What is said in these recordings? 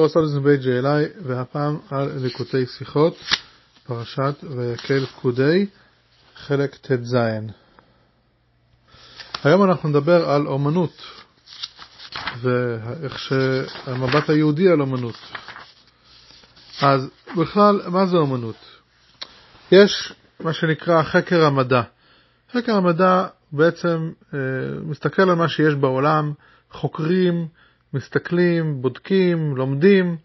לזה בית ג'אלי, והפעם על ליקוטי שיחות, פרשת ויקל פקודי, חלק ט"ז. היום אנחנו נדבר על אומנות, ואיך שהמבט היהודי על אומנות. אז בכלל, מה זה אומנות? יש מה שנקרא חקר המדע. חקר המדע בעצם אה, מסתכל על מה שיש בעולם, חוקרים, מסתכלים, בודקים, לומדים,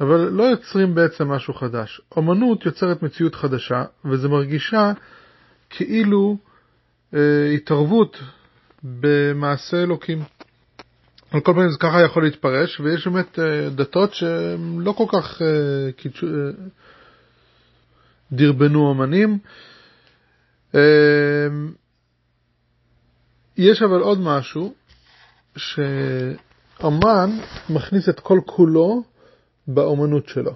אבל לא יוצרים בעצם משהו חדש. אומנות יוצרת מציאות חדשה, וזה מרגישה כאילו אה, התערבות במעשה אלוקים. על כל פנים זה ככה יכול להתפרש, ויש באמת אה, דתות שהן לא כל כך אה, קידשו, אה, דרבנו אומנים. אה, יש אבל עוד משהו, שאמן מכניס את כל כולו באומנות שלו.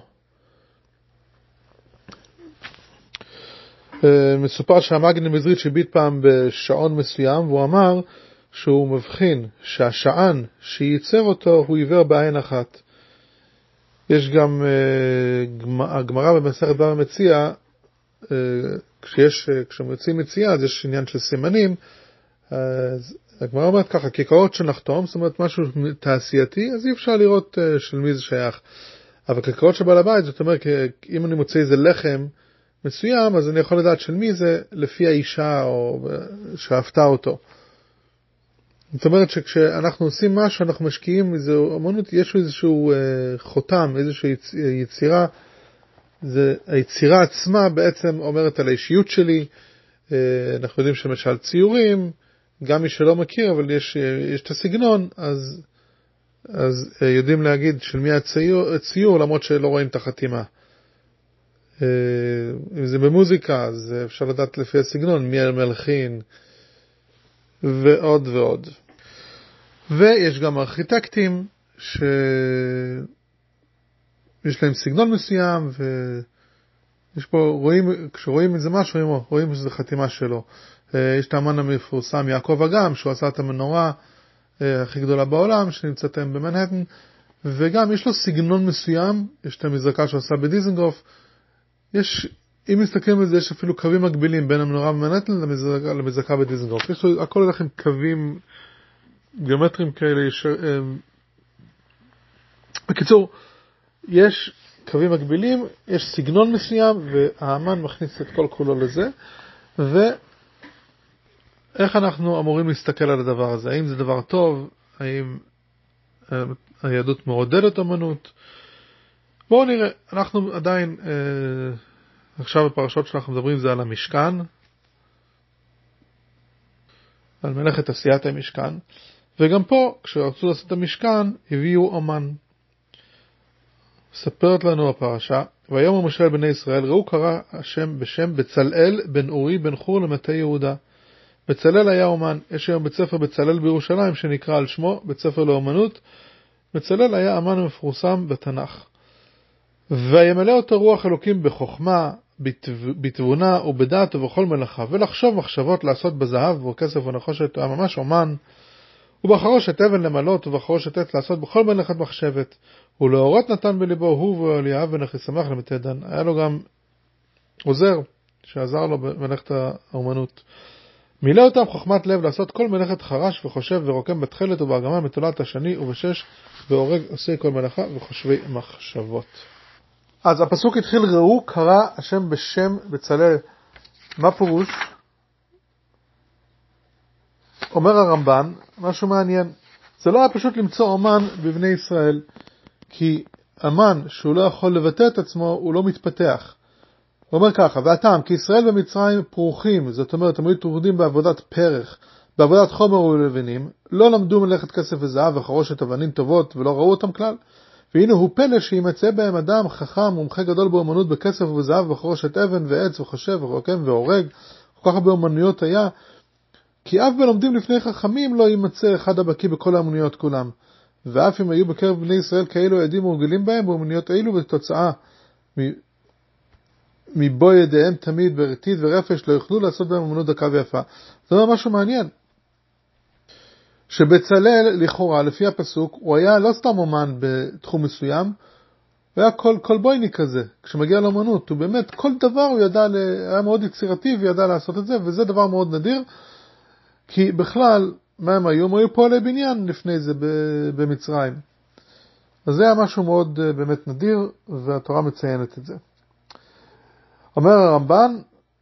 אה, מסופר שהמגן מזריץ' הביט פעם בשעון מסוים והוא אמר שהוא מבחין שהשען שייצר אותו הוא עיוור בעין אחת. יש גם, אה, הגמרא במסכת דבר המציע, אה, כשיש, כשמוצאים מציאה אז יש עניין של סימנים, אז הגמרא אומרת ככה, כיכרות שנחתום, זאת אומרת משהו תעשייתי, אז אי אפשר לראות uh, של מי זה שייך. אבל כיכרות של בעל הבית, זאת אומרת, אם אני מוצא איזה לחם מסוים, אז אני יכול לדעת של מי זה לפי האישה או שאהבתה אותו. זאת אומרת שכשאנחנו עושים משהו, אנחנו משקיעים איזו אמנות, יש איזשהו uh, חותם, איזושהי יצ... יצירה, זה, היצירה עצמה בעצם אומרת על האישיות שלי, אנחנו יודעים שלמשל ציורים, גם מי שלא מכיר, אבל יש, יש את הסגנון, אז, אז אה, יודעים להגיד של מי הציור, הציור, למרות שלא רואים את החתימה. אה, אם זה במוזיקה, אז אפשר לדעת לפי הסגנון מי המלחין, ועוד ועוד. ויש גם ארכיטקטים שיש להם סגנון מסוים, ויש פה, רואים, כשרואים איזה משהו, רואים שזה חתימה שלו. אה, יש את האמן המפורסם יעקב אגם, שהוא עשה את המנורה אה, הכי גדולה בעולם, שנמצאת היום במנהטן, וגם יש לו סגנון מסוים, יש את המזרקה שהוא עשה בדיזנגוף, יש, אם מסתכלים על זה, יש אפילו קווים מקבילים בין המנורה במנהטן למזרקה, בדיזנגוף. יש לו, הכל הולך עם קווים גיאומטריים כאלה. יש, אה, בקיצור, יש קווים מקבילים, יש סגנון מסוים, והאמן מכניס את כל כולו לזה, ו... איך אנחנו אמורים להסתכל על הדבר הזה? האם זה דבר טוב? האם אה, היהדות מעודדת אמנות? בואו נראה, אנחנו עדיין, אה, עכשיו בפרשות שאנחנו מדברים זה על המשכן, על מלאכת עשיית המשכן, וגם פה, כשרצו לעשות את המשכן, הביאו אמן. מספרת לנו הפרשה, ויאמר משה אל בני ישראל, ראו קרא השם בשם בצלאל בן אורי בן חור למטה יהודה. בצלאל היה אומן, יש היום בית ספר בצלאל בירושלים שנקרא על שמו, בית ספר לאומנות. בצלאל היה אמן מפורסם בתנ"ך. וימלא אותו רוח אלוקים בחוכמה, בתבונה ובדעת ובכל מלאכה, ולחשוב מחשבות לעשות בזהב ובכסף ונחושת, היה ממש אומן. ובחרושת אבן למלות, ובחרושת עת לעשות בכל מלאכת מחשבת. ולאורות נתן בליבו הוא ואליאב בן אחיסמך למתי דן. היה לו גם עוזר שעזר לו במלאכת האומנות. מילא אותם חוכמת לב לעשות כל מלאכת חרש וחושב ורוקם בתכלת ובאגמה מתולת השני ובשש והורג עושה כל מלאכה וחושבי מחשבות. אז הפסוק התחיל ראו קרא השם בשם בצלאל. מה פירוש? אומר הרמב"ן, משהו מעניין. זה לא היה פשוט למצוא אומן בבני ישראל, כי אמן שהוא לא יכול לבטא את עצמו, הוא לא מתפתח. הוא אומר ככה, והטעם, כי ישראל ומצרים פרוחים, זאת אומרת, הם היו טרודים בעבודת פרח, בעבודת חומר ולבנים, לא למדו מלאכת כסף וזהב וחרושת אבנים טובות, ולא ראו אותם כלל. והנה הוא פלא שימצא בהם אדם חכם, מומחה גדול באמנות בכסף ובזהב, וחרושת אבן ועץ וחושב ורוקם והורג, כל כך הרבה אמנויות היה, כי אף בלומדים לפני חכמים לא יימצא אחד הבקיא בכל האמנויות כולם. ואף אם היו בקרב בני ישראל כאלו עדים ורגילים בהם באמנויות אלו, בתוצאה מבו ידיהם תמיד ברטיד ורפש לא יוכלו לעשות בהם אמנות דקה ויפה. זה אומר משהו מעניין. שבצלאל, לכאורה, לפי הפסוק, הוא היה לא סתם אומן בתחום מסוים, הוא היה כל, כל בויני כזה, כשמגיע לאמנות, הוא באמת, כל דבר הוא ידע, היה מאוד יצירתי וידע לעשות את זה, וזה דבר מאוד נדיר, כי בכלל, מה הם היו? הם היו פועלי בניין לפני זה במצרים. אז זה היה משהו מאוד אה, באמת נדיר, והתורה מציינת את זה. אומר הרמב"ן,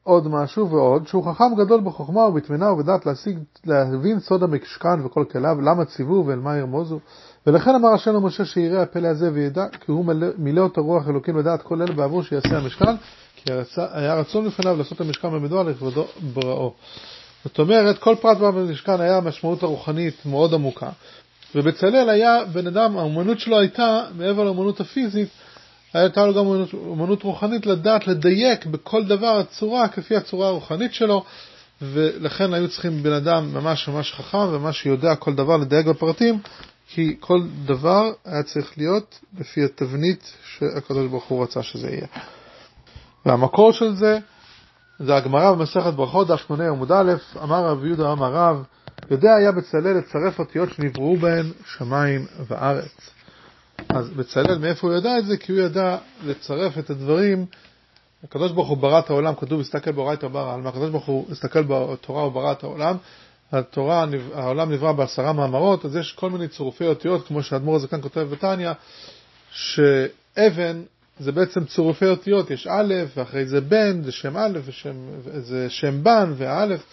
עוד משהו ועוד, שהוא חכם גדול בחוכמה ובתמנה ובדעת להשיג, להבין סוד המשכן וכל כליו, למה ציוו ואל מה ירמוזו. ולכן אמר השם למשה שיראה הפלא הזה וידע, כי הוא מילא אותו רוח אלוקים לדעת כל אלה בעבור שיעשה המשכן, כי היה רצון לפניו לעשות המשכן במדוע לכבודו בראו. זאת אומרת, כל פרט במשכן היה משמעות הרוחנית מאוד עמוקה. ובצלאל היה בן אדם, האומנות שלו הייתה, מעבר לאומנות הפיזית, הייתה לו גם אומנות, רוחנית לדעת לדייק בכל דבר הצורה כפי הצורה הרוחנית שלו, ולכן היו צריכים בן אדם ממש ממש חכם וממש שיודע כל דבר לדייק בפרטים, כי כל דבר היה צריך להיות לפי התבנית שהקדוש ברוך הוא רצה שזה יהיה. והמקור של זה, זה הגמרא במסכת ברכות, דף 8 עמוד א', אמר רב יהודה אמר רב, יודע היה בצלאל לצרף אותיות שנבראו בהן שמיים וארץ. אז בצלאל, מאיפה הוא ידע את זה? כי הוא ידע לצרף את הדברים. הקדוש ברוך הוא ברא את העולם, כתוב, הסתכל באורייתא ברא, על מה הקדוש ברוך הוא הסתכל בתורה וברא את העולם. התורה, העולם נברא בעשרה מאמרות, אז יש כל מיני צירופי אותיות, כמו שהאדמו"ר הזה כאן כותב בתניא, שאבן זה בעצם צירופי אותיות, יש א', ואחרי זה בן, זה שם א', ושם, זה שם בן, והאלף.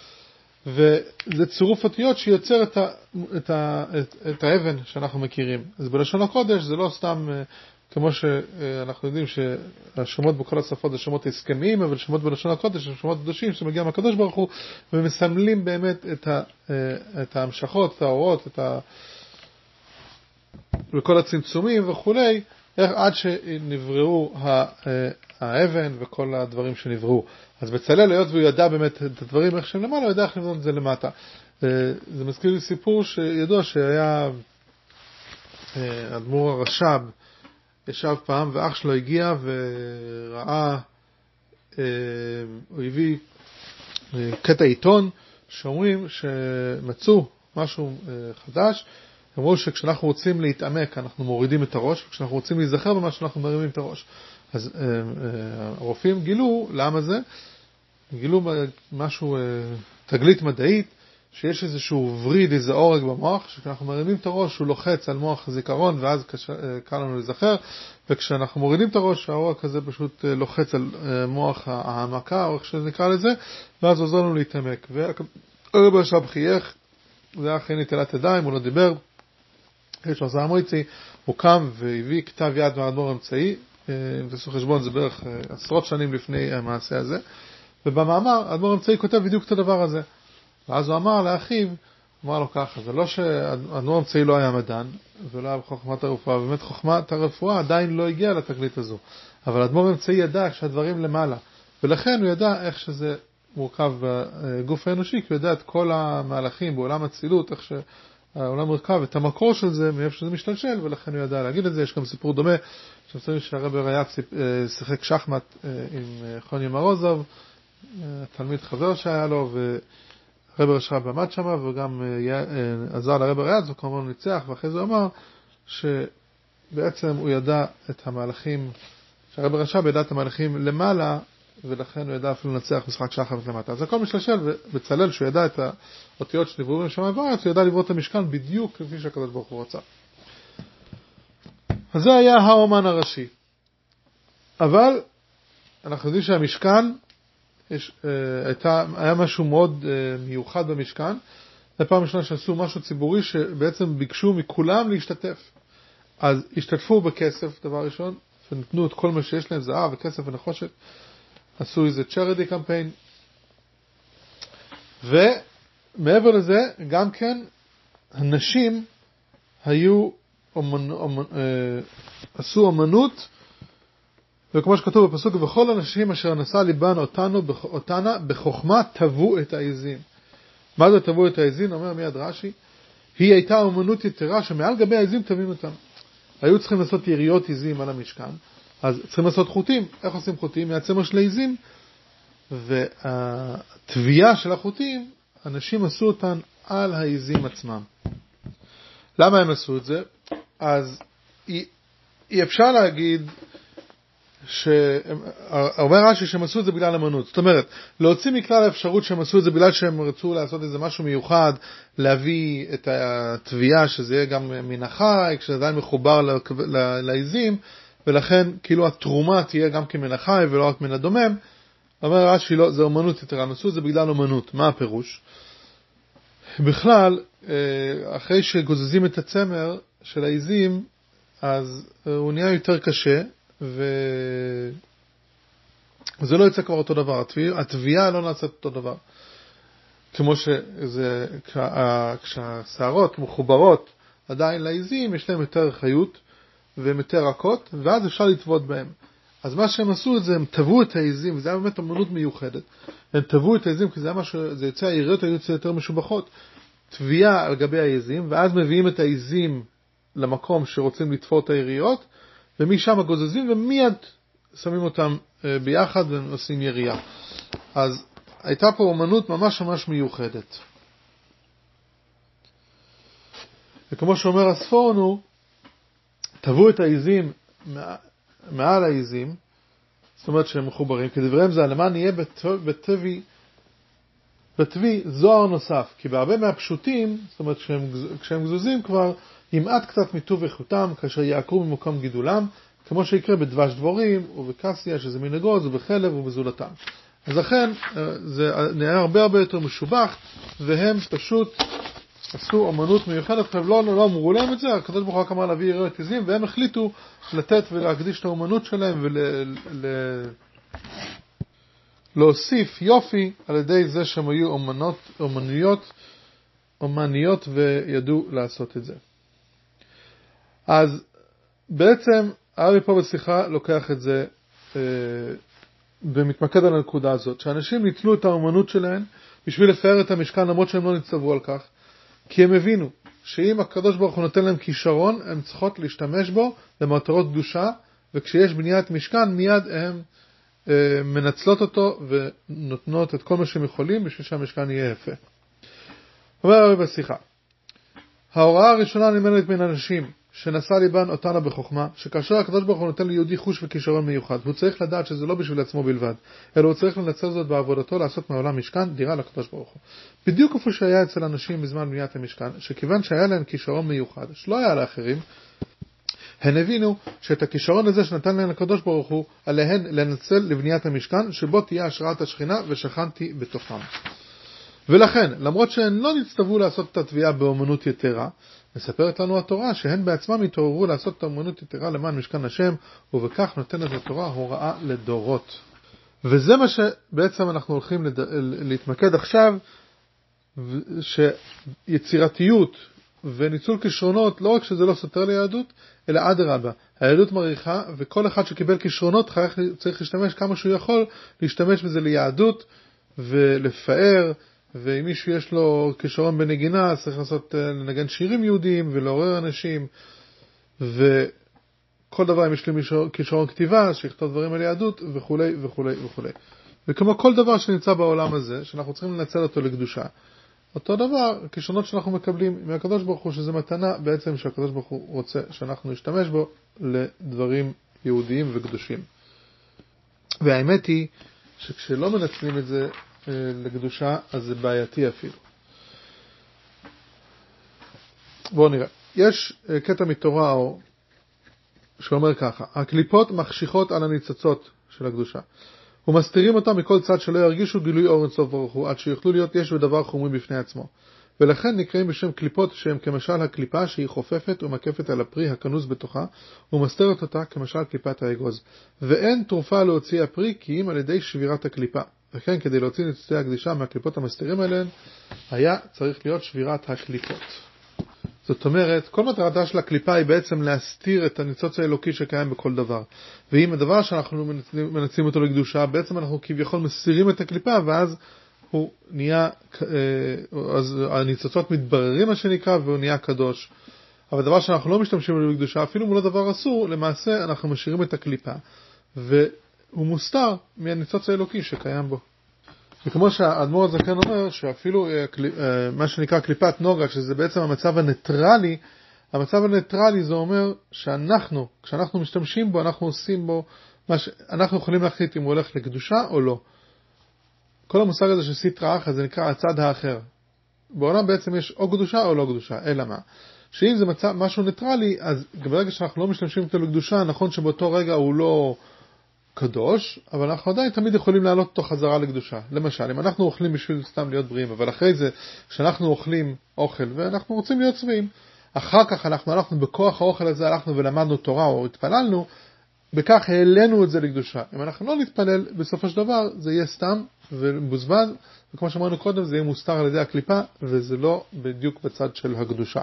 וזה צירוף אותיות שיוצר את, ה, את, ה, את, את האבן שאנחנו מכירים. אז בלשון הקודש זה לא סתם, אה, כמו שאנחנו יודעים שהשמות בכל השפות זה שמות הסכמיים, אבל שמות בלשון הקודש זה שמות קדושים שמגיע מהקדוש ברוך הוא, ומסמלים באמת את, ה, אה, את ההמשכות, את האורות, את ה... וכל הצמצומים וכולי, עד שנבראו אה, האבן וכל הדברים שנבראו. אז בצלאל, היות והוא ידע באמת את הדברים איך שהם למעלה, הוא ידע איך לבנות את זה למטה. אה, זה מזכיר לי סיפור שידוע שהיה אה, אדמו"ר הרש"ב, ישב פעם ואח שלו הגיע וראה, הוא הביא קטע עיתון שאומרים שמצאו משהו חדש, אמרו שכשאנחנו רוצים להתעמק אנחנו מורידים את הראש, וכשאנחנו רוצים להיזכר במשהו אנחנו מרימים את הראש. אז אה, אה, הרופאים גילו, למה זה? גילו משהו, אה, תגלית מדעית, שיש איזשהו וריד, איזה עורק במוח, שכשאנחנו מרימים את הראש הוא לוחץ על מוח הזיכרון ואז קל לנו להיזכר, וכשאנחנו מורידים את הראש העורק הזה פשוט לוחץ על מוח העמקה, או איך שנקרא לזה, ואז עוזר לנו להתעמק. והרב עכשיו חייך, זה היה אחרי נטילת ידיים, הוא לא דיבר, יש לו המויצי, הוא קם והביא כתב יד מהאדמו"ר האמצעי, ועשו חשבון, זה בערך אה, עשרות שנים לפני המעשה הזה, ובמאמר האדמו"ר האמצעי כותב בדיוק את הדבר הזה. ואז הוא אמר לאחיו, אמר לו ככה, זה לא שהאדמו"ר האמצעי לא היה מדען, ולא היה בחוכמת הרפואה, באמת חוכמת הרפואה עדיין לא הגיעה לתגלית הזו, אבל האדמו"ר האמצעי ידע שהדברים למעלה, ולכן הוא ידע איך שזה מורכב בגוף האנושי, כי הוא יודע את כל המהלכים בעולם אצילות, איך ש... העולם מורכב, את המקור של זה, מאיפה שזה משתלשל, ולכן הוא ידע להגיד את זה. יש גם סיפור דומה, שמצאים שהרבר היה אה, שיחק שחמט אה, עם אה, חוני מרוזוב, תלמיד חבר שהיה לו, ורבר שרב עמד שם, וגם עזר לרבר ריאץ, וכמובן ניצח, ואחרי זה הוא אמר שבעצם הוא ידע את המהלכים, שהרבר רש"ב ידע את המהלכים למעלה, ולכן הוא ידע אפילו לנצח משחק שחמט למטה. אז הכל משתלשל, ובצלאל, שהוא ידע את האותיות שנבראו משמיים וארץ, הוא ידע לברוא את המשכן בדיוק כפי שהקדוש ברוך הוא רצה. אז זה היה האומן הראשי. אבל אנחנו יודעים שהמשכן, יש, אה, הייתה, היה משהו מאוד אה, מיוחד במשכן. זו פעם ראשונה שעשו משהו ציבורי שבעצם ביקשו מכולם להשתתף. אז השתתפו בכסף, דבר ראשון, ונתנו את כל מה שיש להם, זהב וכסף ונחושת. עשו איזה charity campaign. ומעבר לזה, גם כן, הנשים היו, אומנ, אומנ, אה, עשו אמנות, וכמו שכתוב בפסוק, וכל הנשים אשר נשא ליבן אותנו, אותנה, בחוכמה טבעו את העזים. מה זה טבעו את העזים? אומר מיד רש"י, היא הייתה אמנות יתרה שמעל גבי העזים טבים אותם. היו צריכים לעשות יריות עזים על המשכן, אז צריכים לעשות חוטים. איך עושים חוטים? מהצמר של העזים, והטביעה של החוטים, אנשים עשו אותן על העיזים עצמם. למה הם עשו את זה? אז אי, אי אפשר להגיד שאומר רש"י שהם עשו את זה בגלל אמנות. זאת אומרת, להוציא מכלל האפשרות שהם עשו את זה בגלל שהם רצו לעשות איזה משהו מיוחד, להביא את התביעה שזה יהיה גם מן החי, כשזה עדיין מחובר לעיזים, ולכן כאילו התרומה תהיה גם כמן החי ולא רק מן הדומם. אומר רש"י, לא, זה אמנות יתרה, עשו את זה בגלל אמנות. מה הפירוש? בכלל, אה, אחרי שגוזזים את הצמר של העיזים, אז הוא נהיה יותר קשה, וזה לא יוצא כבר אותו דבר, התביעה לא נעשית אותו דבר. כמו שזה, כשהשערות מחוברות עדיין לעיזים, יש להם יותר חיות יותר רכות, ואז אפשר לטבוד בהן. אז מה שהם עשו את זה, הם טבעו את העיזים, וזה היה באמת אמנות מיוחדת. הם טבעו את העיזים, כי זה היה משהו, זה יוצא, העיריות היו יוצא יותר משובחות. טביעה על גבי העיזים, ואז מביאים את העיזים למקום שרוצים לתפור את העיריות, ומשם גוזזים ומיד שמים אותם אה, ביחד ועושים ירייה. אז הייתה פה אומנות ממש ממש מיוחדת. וכמו שאומר הספורנו, טבעו את העיזים מעל העיזים, זאת אומרת שהם מחוברים, כדבריהם זה למען יהיה בטבי, בטבי זוהר נוסף, כי בהרבה מהפשוטים, זאת אומרת כשהם, כשהם גזוזים כבר ימעט קצת מטוב איכותם כאשר יעקרו ממקום גידולם, כמו שיקרה בדבש דבורים ובקסיה שזה מן אגוז ובחלב ובזולתם. אז לכן אה, זה נהיה הרבה הרבה יותר משובח, והם פשוט עשו אמנות מיוחדת, עכשיו לא, לא אמרו להם את זה, הקדוש ברוך הוא רק אמר להביא יריות עזים, והם החליטו לתת ולהקדיש את האמנות שלהם ולהוסיף ול, יופי על ידי זה שהם היו אמנות, אמנויות, אומניות וידעו לעשות את זה. אז בעצם הארי פה בשיחה לוקח את זה אה, ומתמקד על הנקודה הזאת, שאנשים ניצלו את האמנות שלהם בשביל לפאר את המשכן למרות שהם לא נצטוו על כך, כי הם הבינו שאם הקדוש ברוך הוא נותן להם כישרון, הם צריכות להשתמש בו למטרות קדושה, וכשיש בניית משכן מיד הם אה, מנצלות אותו ונותנות את כל מה שהם יכולים בשביל שהמשכן יהיה יפה. אומר הרב בשיחה, ההוראה הראשונה נלמדת מן אנשים שנשא ליבן אותנו בחוכמה, שכאשר הקדוש ברוך הוא נותן ליהודי חוש וכישרון מיוחד, הוא צריך לדעת שזה לא בשביל עצמו בלבד, אלא הוא צריך לנצל זאת בעבודתו לעשות מהעולם משכן, דירה לקדוש ברוך הוא. בדיוק איפה שהיה אצל אנשים בזמן בניית המשכן, שכיוון שהיה להם כישרון מיוחד, שלא היה לאחרים, הן הבינו שאת הכישרון הזה שנתן להם הקדוש ברוך הוא, עליהן לנצל לבניית המשכן, שבו תהיה השראת השכינה ושכנתי בתוכם. ולכן, למרות שהן לא נצטוו לעשות את התביעה באמנות יתרה, מספרת לנו התורה שהן בעצמם התעוררו לעשות את האמנות יתרה למען משכן השם, ובכך נותנת התורה הוראה לדורות. וזה מה שבעצם אנחנו הולכים לד... להתמקד עכשיו, שיצירתיות וניצול כישרונות, לא רק שזה לא סותר ליהדות, אלא אדרבה, היהדות מעריכה, וכל אחד שקיבל כישרונות צריך להשתמש כמה שהוא יכול, להשתמש בזה ליהדות ולפאר ואם מישהו יש לו כישרון בנגינה, צריך לעשות, אה, לנגן שירים יהודיים ולעורר אנשים, וכל דבר, אם יש לי כישרון כתיבה, שיכתוב דברים על יהדות, וכולי וכולי וכולי. וכמו כל דבר שנמצא בעולם הזה, שאנחנו צריכים לנצל אותו לקדושה. אותו דבר, כישרונות שאנחנו מקבלים מהקדוש ברוך הוא, שזה מתנה בעצם שהקדוש ברוך הוא רוצה שאנחנו נשתמש בו לדברים יהודיים וקדושים. והאמת היא שכשלא מנצלים את זה לקדושה, אז זה בעייתי אפילו. בואו נראה. יש אה, קטע מתורה שאומר ככה, הקליפות מחשיכות על הניצוצות של הקדושה, ומסתירים אותם מכל צד שלא ירגישו גילוי אור אינסוף ברוך הוא, עד שיוכלו להיות יש ודבר חומרי בפני עצמו. ולכן נקראים בשם קליפות שהם כמשל הקליפה שהיא חופפת ומקפת על הפרי הכנוס בתוכה ומסתרת אותה כמשל קליפת האגוז. ואין תרופה להוציא הפרי כי אם על ידי שבירת הקליפה. וכן כדי להוציא ניצוצי הקדישה מהקליפות המסתירים עליהן, היה צריך להיות שבירת הקליפות. זאת אומרת, כל מטרתה של הקליפה היא בעצם להסתיר את הניצוץ האלוקי שקיים בכל דבר. ואם הדבר שאנחנו מנצלים אותו לקדושה, בעצם אנחנו כביכול מסירים את הקליפה, ואז הוא נהיה, אה, אז הניצוצות מתבררים מה שנקרא, והוא נהיה קדוש. אבל דבר שאנחנו לא משתמשים בו לקדושה, אפילו אם הוא לא דבר אסור, למעשה אנחנו משאירים את הקליפה. והוא מוסתר מהניצוץ האלוקי שקיים בו. וכמו שהאדמו"ר הזקן אומר, שאפילו אה, אה, מה שנקרא קליפת נוגה, שזה בעצם המצב הניטרלי, המצב הניטרלי זה אומר שאנחנו, כשאנחנו משתמשים בו, אנחנו עושים בו, ש... אנחנו יכולים להחליט אם הוא הולך לקדושה או לא. כל המושג הזה של סיטרא אחרא זה נקרא הצד האחר. בעולם בעצם יש או קדושה או לא קדושה, אלא מה? שאם זה מצב, משהו ניטרלי, אז ברגע שאנחנו לא משתמשים איתו לקדושה, נכון שבאותו רגע הוא לא קדוש, אבל אנחנו עדיין תמיד יכולים להעלות אותו חזרה לקדושה. למשל, אם אנחנו אוכלים בשביל סתם להיות בריאים, אבל אחרי זה, כשאנחנו אוכלים אוכל ואנחנו רוצים להיות שבעים, אחר כך אנחנו הלכנו בכוח האוכל הזה, הלכנו ולמדנו תורה או התפללנו, בכך העלינו את זה לקדושה. אם אנחנו לא נתפלל, בסופו של דבר זה יהיה סתם ומבוזבז, וכמו שאמרנו קודם, זה יהיה מוסתר על ידי הקליפה, וזה לא בדיוק בצד של הקדושה.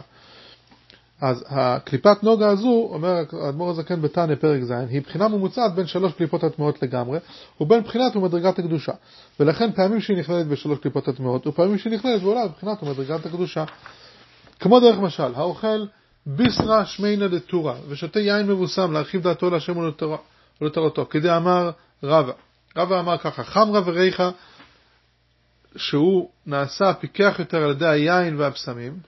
אז הקליפת נוגה הזו, אומר האדמו"ר הזקן בתניא פרק ז', היא בחינה ממוצעת בין שלוש קליפות הטמעות לגמרי, ובין בחינת ומדרגת הקדושה. ולכן פעמים שהיא נכללת בשלוש קליפות הטמעות, ופעמים שהיא נכללת ועולה בבחינת ומדרגת הקדושה. כמו דרך משל, האוכל ביסרא שמינא דתורא, ושותה יין מבוסם להרחיב דעתו להשם ולתורתו, כדי אמר רבא. רבא אמר ככה, חמרא וריחא, שהוא נעשה פיקח יותר על ידי היין והבשמים,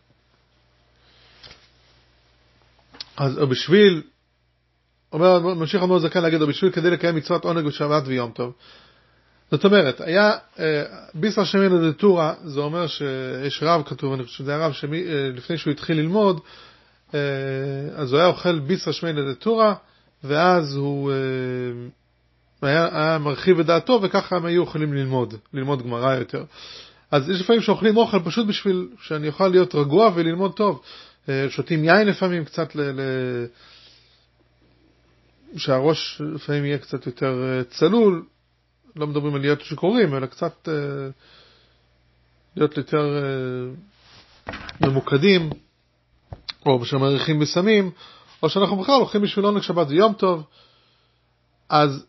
אז בשביל, אומר, ממשיך אמור זקן להגיד, בשביל כדי לקיים מצוות עונג ושבת ויום טוב. זאת אומרת, היה אה, ביסר שמינא דתורא, זה אומר שיש רב כתוב, אני חושב שזה הרב שלפני אה, שהוא התחיל ללמוד, אה, אז הוא היה אוכל ביסר שמינא דתורא, ואז הוא היה, היה מרחיב את דעתו, וככה הם היו יכולים ללמוד, ללמוד גמרא יותר. אז יש לפעמים שאוכלים אוכל פשוט בשביל שאני אוכל להיות רגוע וללמוד טוב. שותים יין לפעמים קצת ל... ל... שהראש לפעמים יהיה קצת יותר צלול, לא מדברים על להיות שיכורים, אלא קצת אה, להיות יותר אה, ממוקדים, או שמעריכים בסמים, או שאנחנו בכלל הולכים בשביל עונג שבת זה יום טוב, אז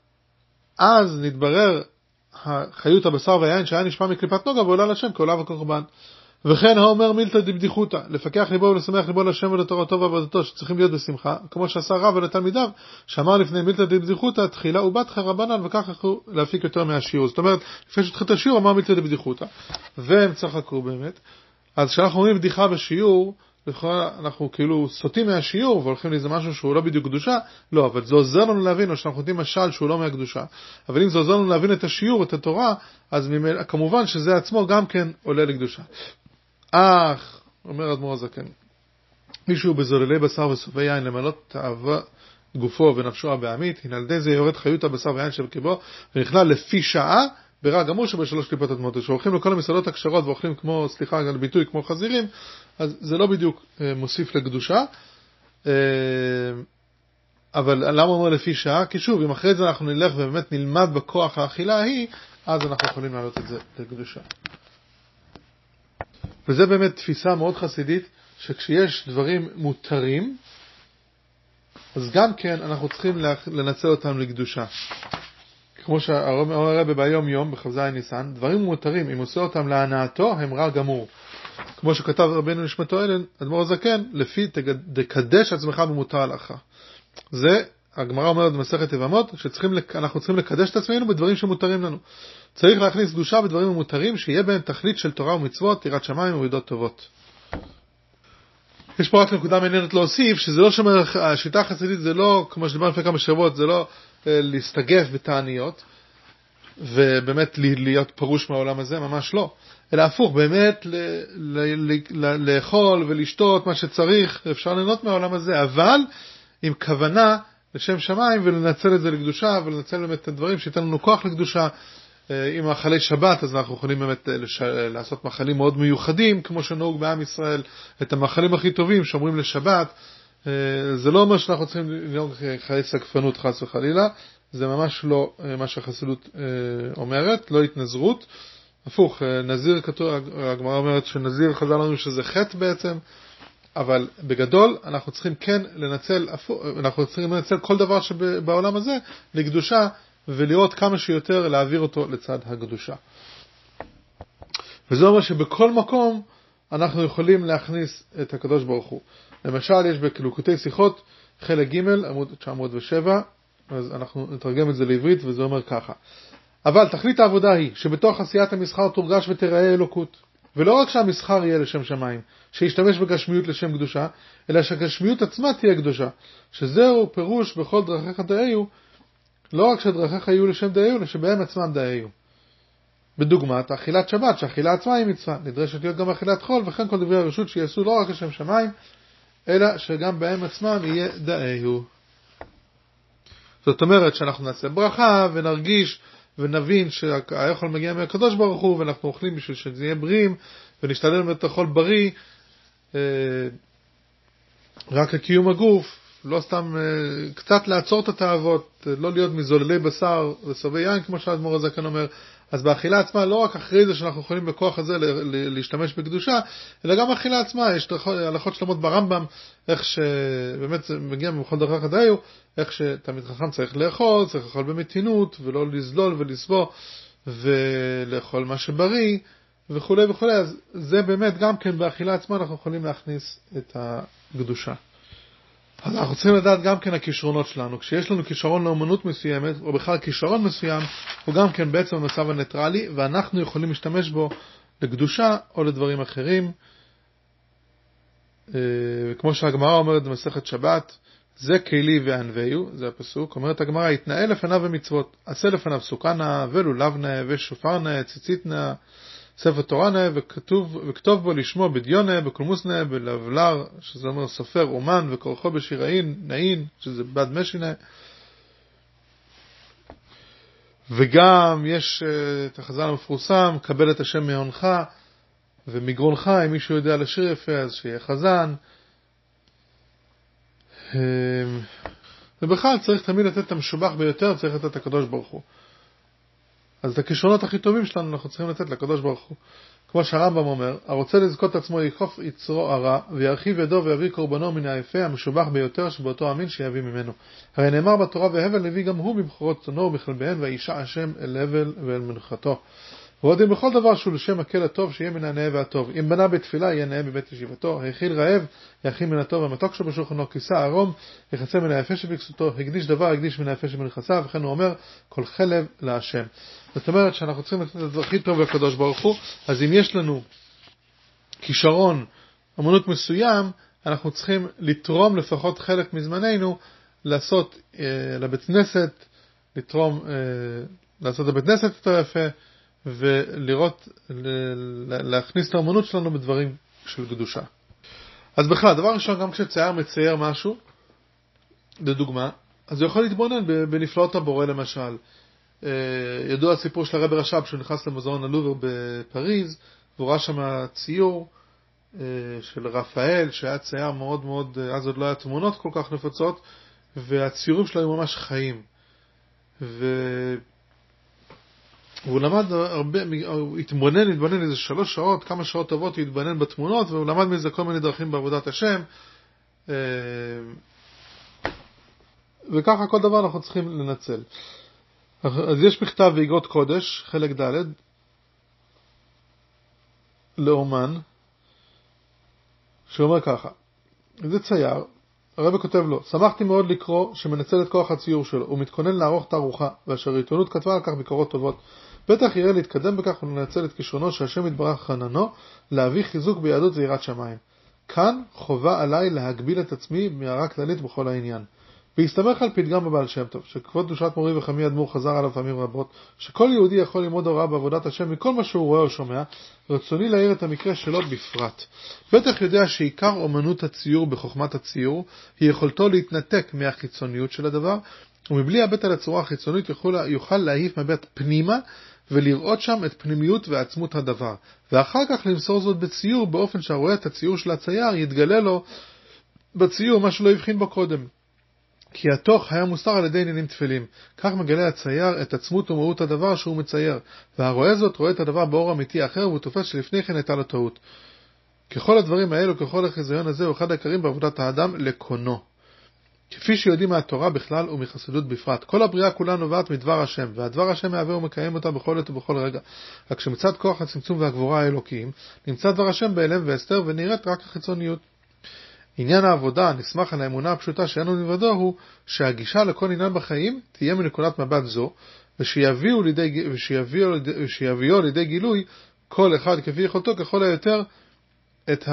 אז נתברר חיות הבשר והיין שהיה נשמע מקליפת נוגה ועולה לשם כעולה וקורבן. וכן האומר מילתא דבדיחותא, לפקח ליבו ולשמח ליבו להשם ולתורתו ועבודתו, שצריכים להיות בשמחה, כמו שעשה רב לתלמידיו, שאמר לפני מילתא דבדיחותא, תחילה ובתך רבנן, וכך יכלו להפיק יותר מהשיעור. זאת אומרת, לפני שהתחיל את השיעור אמר מילתא דבדיחותא. והם צחקו באמת. אז כשאנחנו אומרים בדיחה בשיעור, לכאורה אנחנו כאילו סוטים מהשיעור והולכים לאיזה משהו שהוא לא בדיוק קדושה, לא, אבל זה עוזר לנו להבין, או שאנחנו נותנים משל שהוא לא מהקדושה. אבל אם זה עוזר לנו להבין את השיעור, את התורה, אז כמובן שזה עצמו גם כן עולה לקדושה. אך, אומר אדמו"ר הזקן, מישהו בזוללי בשר וסובי יין למלות תאווה גופו ונפשו הבעמית, הנה על ידי זה יורד חיות הבשר והיין שבקרבו, ונכלל לפי שעה ברע גמור שבשלוש קליפות אדמות. כשהולכים לכל המסעדות הכשרות ואוכלים כמו, סליחה על ביטוי, כמו חזירים, אז זה לא בדיוק אה, מוסיף לקדושה. אה, אבל למה הוא אומר לפי שעה? כי שוב, אם אחרי זה אנחנו נלך ובאמת נלמד בכוח האכילה ההיא, אז אנחנו יכולים להעלות את זה לקדושה. וזה באמת תפיסה מאוד חסידית, שכשיש דברים מותרים, אז גם כן אנחנו צריכים לנצל אותם לקדושה. כמו שאומר הרבה ביום יום, בכ"ז ניסן, דברים מותרים, אם עושה אותם להנאתו, הם רע גמור. כמו שכתב רבנו נשמתו אלן, אדמו"ר הזקן, לפי תקדש עצמך במותר הלכה. זה הגמרא אומרת במסכת יבמות, שאנחנו צריכים לקדש את עצמנו בדברים שמותרים לנו. צריך להכניס קדושה בדברים המותרים, שיהיה בהם תכלית של תורה ומצוות, יראת שמיים ומידות טובות. יש פה רק נקודה מעניינת להוסיף, שזה לא שאומר, השיטה החסידית זה לא, כמו שדיברנו לפני כמה שבועות, זה לא אה, להסתגף בתעניות, ובאמת להיות פרוש מהעולם הזה, ממש לא. אלא הפוך, באמת לאכול ולשתות מה שצריך, אפשר ליהנות מהעולם הזה, אבל עם כוונה לשם שמיים ולנצל את זה לקדושה ולנצל באמת את הדברים שייתן לנו כוח לקדושה. אה, עם מאכלי שבת, אז אנחנו יכולים באמת אה, לש... לעשות מאכלים מאוד מיוחדים, כמו שנהוג בעם ישראל, את המאכלים הכי טובים שאומרים לשבת. אה, זה לא אומר שאנחנו צריכים לנהוג חיי סגפנות חס וחלילה, זה ממש לא מה שהחסידות אומרת, לא התנזרות. הפוך, נזיר כתוב, הגמרא אומרת שנזיר חזר לנו שזה חטא בעצם, אבל בגדול אנחנו צריכים כן לנצל, אנחנו צריכים לנצל כל דבר שבעולם הזה לקדושה ולראות כמה שיותר להעביר אותו לצד הקדושה. וזה אומר שבכל מקום אנחנו יכולים להכניס את הקדוש ברוך הוא. למשל יש בקלוקותי שיחות חלק ג' עמוד 907, אז אנחנו נתרגם את זה לעברית וזה אומר ככה אבל תכלית העבודה היא שבתוך עשיית המסחר תורגש ותראה אלוקות. ולא רק שהמסחר יהיה לשם שמיים, שישתמש בגשמיות לשם קדושה, אלא שהגשמיות עצמה תהיה קדושה, שזהו פירוש בכל דרכיך דאיו, לא רק שדרכיך יהיו לשם דאיו, אלא שבהם עצמם דאיו. בדוגמת אכילת שבת, שאכילה עצמה היא מצווה, נדרשת להיות גם אכילת חול, וכן כל דברי הרשות שיעשו לא רק לשם שמיים, אלא שגם בהם עצמם יהיה דאיו. זאת אומרת שאנחנו נעשה ברכה ונרגיש ונבין שהאוכל מגיע מהקדוש ברוך הוא ואנחנו אוכלים בשביל שזה יהיה בריאים ונשתדל באמת לאכול בריא אה, רק לקיום הגוף, לא סתם אה, קצת לעצור את התאוות, לא להיות מזוללי בשר ושבעי יין כמו שהאדמו"ר הזקן אומר, אז באכילה עצמה, לא רק אחרי זה שאנחנו יכולים בכוח הזה להשתמש בקדושה, אלא גם באכילה עצמה, יש הלכות שלמות ברמב"ם, איך שבאמת זה מגיע בכל דרך דיו, איך שתלמיד חכם צריך לאכול, צריך לאכול במתינות, ולא לזלול ולסבוא, ולאכול מה שבריא, וכולי וכולי, אז זה באמת גם כן באכילה עצמה אנחנו יכולים להכניס את הקדושה. אז אנחנו צריכים לדעת גם כן הכישרונות שלנו. כשיש לנו כישרון לאמנות מסוימת, או בכלל כישרון מסוים, הוא גם כן בעצם המצב הניטרלי, ואנחנו יכולים להשתמש בו לקדושה או לדברים אחרים. אה, כמו שהגמרא אומרת במסכת שבת, זה כלי וענווהו, זה הפסוק, אומרת הגמרא, יתנאה לפניו במצוות, עשה לפניו סוכה נאה, ולולב נאה, ושופר נאה, ציצית נאה, ספר תורה נאה, וכתוב, וכתוב בו לשמו בדיון נאה, בקולמוס נאה, בלבלר, שזה אומר סופר, אומן, וכורחו בשיראין, נאין, שזה בד משי נאה. וגם יש אה, את החז"ל המפורסם, קבל את השם מהונך ומגרונך, אם מישהו יודע לשיר יפה, אז שיהיה חזן. אה, ובכלל צריך תמיד לתת את המשובח ביותר, צריך לתת את הקדוש ברוך הוא. אז את הכישרונות הכי טובים שלנו אנחנו צריכים לתת לקדוש ברוך הוא. כמו שהרמב"ם אומר, הרוצה לזכות עצמו יכוף יצרו הרע, וירחיב ידו ויביא קורבנו מן היפה המשובח ביותר שבאותו המין שיביא ממנו. הרי נאמר בתורה והבל הביא גם הוא מבכורות צונו ובכלביהן, וישע השם אל הבל ואל מנחתו. ועוד אם בכל דבר שהוא לשם הקל הטוב, שיהיה מן הנאה והטוב. אם בנה בתפילה, יהיה נאה בבית ישיבתו. האכיל רעב, יכין מן הטוב המתוק שבשולחנו. כיסה ערום, יחסה מן היפה שבכסותו. הקדיש דבר, יקדיש מן היפה שבנכסיו. וכן הוא אומר, כל חלב להשם. זאת אומרת שאנחנו צריכים לתת את זה הכי טוב לקדוש ברוך הוא. אז אם יש לנו כישרון, אמנות מסוים, אנחנו צריכים לתרום לפחות חלק מזמננו לעשות אה, לבית כנסת, לתרום, אה, לעשות לבית כנסת יותר יפה. ולראות, להכניס את האמנות שלנו בדברים של קדושה. אז בכלל, דבר ראשון, גם כשצייר מצייר משהו, לדוגמה, אז הוא יכול להתבונן בנפלאות הבורא למשל. אה, ידוע הסיפור של הרב רש"ב שהוא נכנס למוזיאון הלובר בפריז, והוא ראה שם ציור אה, של רפאל, שהיה צייר מאוד מאוד, אה, אז עוד לא היה תמונות כל כך נפוצות, והציורים שלו היו ממש חיים. ו... והוא למד הרבה, הוא התבונן, התבונן איזה שלוש שעות, כמה שעות טובות הוא התבונן בתמונות, והוא למד מזה כל מיני דרכים בעבודת השם. אה, וככה כל דבר אנחנו צריכים לנצל. אז יש מכתב באגרות קודש, חלק ד', לאומן, שאומר ככה, זה צייר, הרב כותב לו, שמחתי מאוד לקרוא שמנצל את כוח הציור שלו, הוא מתכונן לערוך תערוכה, ואשר העיתונות כתבה על כך ביקורות טובות. בטח יראה להתקדם בכך ולנצל את כישרונו שהשם יתברך חננו, להביא חיזוק ביהדות ויראת שמיים. כאן חובה עליי להגביל את עצמי מהערה כללית בכל העניין. בהסתמך על פתגם בבעל שם טוב, שכבוד קדושת מורי וחמי אדמו"ר חזר עליו פעמים רבות, שכל יהודי יכול ללמוד הוראה בעבודת השם מכל מה שהוא רואה או שומע, רצוני להעיר את המקרה שלו בפרט. בטח יודע שעיקר אומנות הציור בחוכמת הציור, היא יכולתו להתנתק מהחיצוניות של הדבר, ומבלי לאבד על הצורה החיצונית יוכל להעיף מבט פנימה ולראות שם את פנימיות ועצמות הדבר, ואחר כך למסור זאת בציור באופן שהרואה את הציור של הצייר יתגלה לו בציור מה שלא הבחין בו קודם. כי התוך היה מוסתר על ידי עניינים תפלים. כך מגלה הצייר את עצמות ומהות הדבר שהוא מצייר, והרואה זאת רואה את הדבר באור אמיתי אחר, והוא תופס שלפני כן הייתה לו טעות. ככל הדברים האלו, ככל החיזיון הזה, הוא אחד העיקרים בעבודת האדם לקונו. כפי שיודעים מהתורה בכלל ומחסידות בפרט. כל הבריאה כולה נובעת מדבר השם, והדבר השם מהווה ומקיים אותה בכל עת ובכל רגע. רק שמצד כוח הצמצום והגבורה האלוקיים, נמצא דבר השם בהלם והסתר ונראית רק החיצוניות. עניין העבודה, נסמך על האמונה הפשוטה שאין לו מלבדו, הוא שהגישה לכל עניין בחיים תהיה מנקודת מבט זו, ושיביאו לידי, ושיביאו, ושיביאו לידי גילוי כל אחד כפי יכולתו, ככל היותר את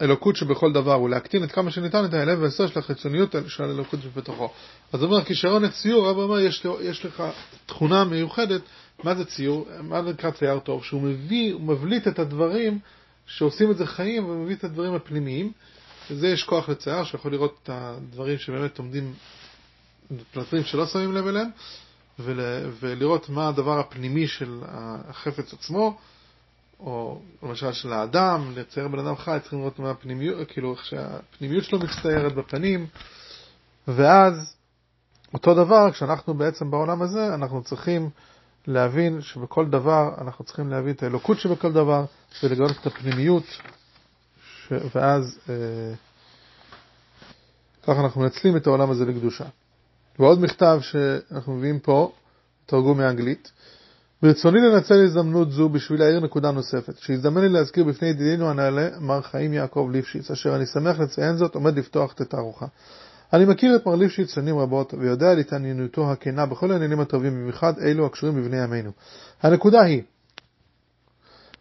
האלוקות שבכל דבר, ולהקטין את כמה שניתן את ההלם והסר של החיצוניות של האלוקות שבתוכו. אז אומר, כישרון לציור, הרב אומר, יש, יש לך תכונה מיוחדת, מה זה ציור? מה זה נקרא צייר טוב? שהוא מביא, הוא מבליט את הדברים שעושים את זה חיים, ומביא את הדברים הפנימיים. וזה יש כוח לצייר, שיכול לראות את הדברים שבאמת עומדים, פלטרים שלא שמים לב אליהם, ול, ולראות מה הדבר הפנימי של החפץ עצמו, או למשל של האדם, לצייר בן אדם חי, צריכים לראות מה הפנימיות, כאילו איך שהפנימיות שלו מצטיירת בפנים, ואז אותו דבר, כשאנחנו בעצם בעולם הזה, אנחנו צריכים להבין שבכל דבר אנחנו צריכים להבין את האלוקות שבכל דבר ולגלות את הפנימיות, ש... ואז אה, ככה אנחנו מנצלים את העולם הזה לקדושה. ועוד מכתב שאנחנו מביאים פה, תרגום מאנגלית. ברצוני לנצל הזדמנות זו בשביל להעיר נקודה נוספת, שהזדמן לי להזכיר בפני ידידינו הנעלה, מר חיים יעקב ליפשיץ, אשר אני שמח לציין זאת, עומד לפתוח את התערוכה. אני מכיר את מר ליפשיץ שנים רבות, ויודע על התעניינותו הכנה בכל העניינים הטובים, במיוחד אלו הקשורים בבני עמנו. הנקודה היא,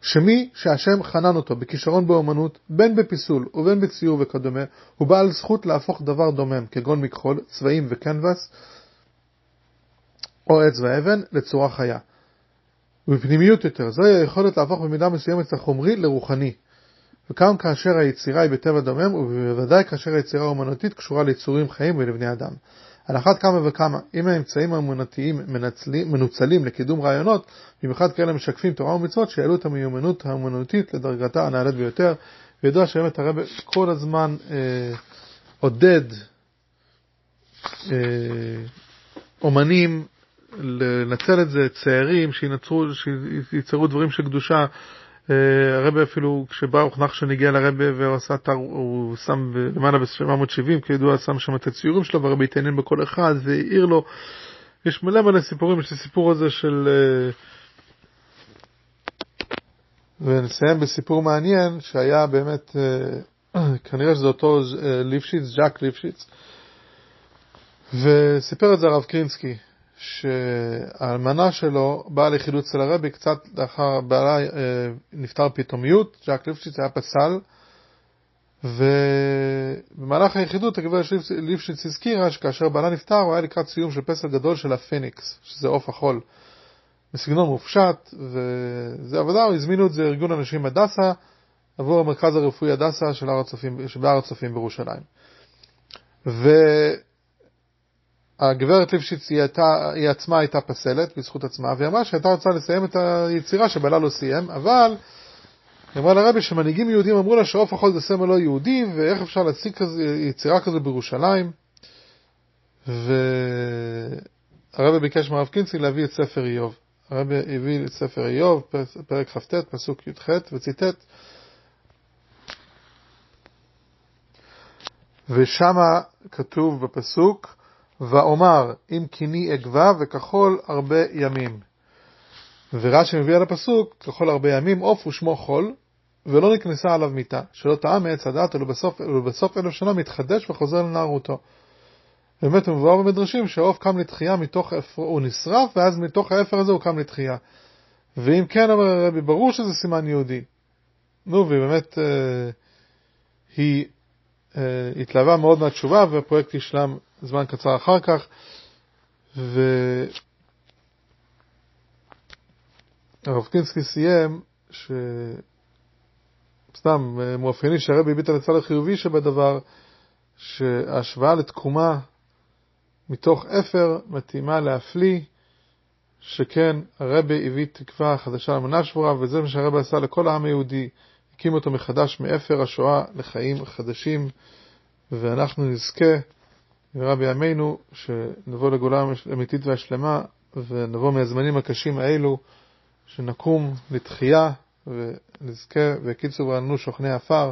שמי שהשם חנן אותו בכישרון באומנות, בין בפיסול ובין בציור וכדומה, הוא בעל זכות להפוך דבר דומם, כגון מכחול, צבעים וקנבס, או עץ ואבן, לצורה חיה. ובפנימיות יותר, זוהי היכולת להפוך במידה מסוימת את החומרי לרוחני. וגם כאשר היצירה היא בטבע דומם, ובוודאי כאשר היצירה האומנותית קשורה ליצורים חיים ולבני אדם. על אחת כמה וכמה, אם האמצעים האמונתיים מנוצלים לקידום רעיונות, במיוחד כאלה משקפים תורה ומצוות, שיעלו את המיומנות האמנותית לדרגתה הנעלית ביותר. וידוע שבאמת הרב כל הזמן אה, עודד אה, אומנים לנצל את זה, צעירים שייצרו דברים של קדושה. אה, הרבי אפילו, כשברוך נחשון הגיע לרבי והוא עשה אתר, הוא שם למעלה ב-770, כידוע, שם שם את הציורים שלו, והרבי התעניין בכל אחד והעיר לו. יש מלא מלא סיפורים, יש את הסיפור הזה של... אה, ונסיים בסיפור מעניין, שהיה באמת, אה, כנראה שזה אותו ליפשיץ, ז'אק ליפשיץ, וסיפר את זה הרב קרינסקי, שהאלמנה שלו באה לחילוץ אצל הרבי קצת לאחר בעלה אה, נפטר פתאומיות, ז'אק ליפשיץ היה פסל, ובמהלך היחידות הגברת ליפשיץ הזכירה שכאשר בעלה נפטר הוא היה לקראת סיום של פסל גדול של הפניקס, שזה עוף החול, בסגנון מופשט, וזה עבודה, הזמינו את זה ארגון אנשים הדסה עבור המרכז הרפואי הדסה של בהר הצופים בירושלים. ו... הגברת ליפשיץ היא, הייתה, היא עצמה הייתה פסלת בזכות עצמה, והיא אמרה שהייתה רוצה לסיים את היצירה שבעלה לא סיים, אבל היא אמרה לרבי שמנהיגים יהודים אמרו לה שעוף החול זה סמל לא יהודי, ואיך אפשר להציג כזה, יצירה כזו בירושלים. והרבי ביקש מהרב קינסי להביא את ספר איוב. הרבי הביא את ספר איוב, פרק כ"ט, פסוק י"ח, וציטט ושמה כתוב בפסוק ואומר אם קיני אגבה וכחול הרבה ימים. ורש"י מביא על הפסוק, כחול הרבה ימים, עוף ושמו חול, ולא נכנסה עליו מיתה, שלא טעה מעץ הדת, ולבסוף, ולבסוף אלף שנה מתחדש וחוזר לנערותו. באמת מבואר במדרשים שהעוף קם לתחייה מתוך אפר, הוא נשרף, ואז מתוך האפר הזה הוא קם לתחייה. ואם כן, אומר הרבי, ברור שזה סימן יהודי. נו, ובאמת אה, היא התלהבה מאוד מהתשובה, והפרויקט ישלם זמן קצר אחר כך, והרב קינסקי סיים, שסתם מאופייני שהרבי הביט על הצד החיובי שבדבר, שההשוואה לתקומה מתוך אפר מתאימה להפליא, שכן הרבי הביא תקווה חדשה למנה שבורה, וזה מה שהרבי עשה לכל העם היהודי, הקים אותו מחדש מאפר השואה לחיים חדשים, ואנחנו נזכה נראה בימינו שנבוא לגאולה אמיתית והשלמה ונבוא מהזמנים הקשים האלו שנקום לתחייה ונזכה והקיצו וענו שוכני עפר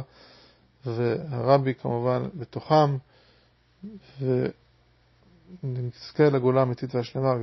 והרבי כמובן בתוכם ונזכה לגאולה אמיתית והשלמה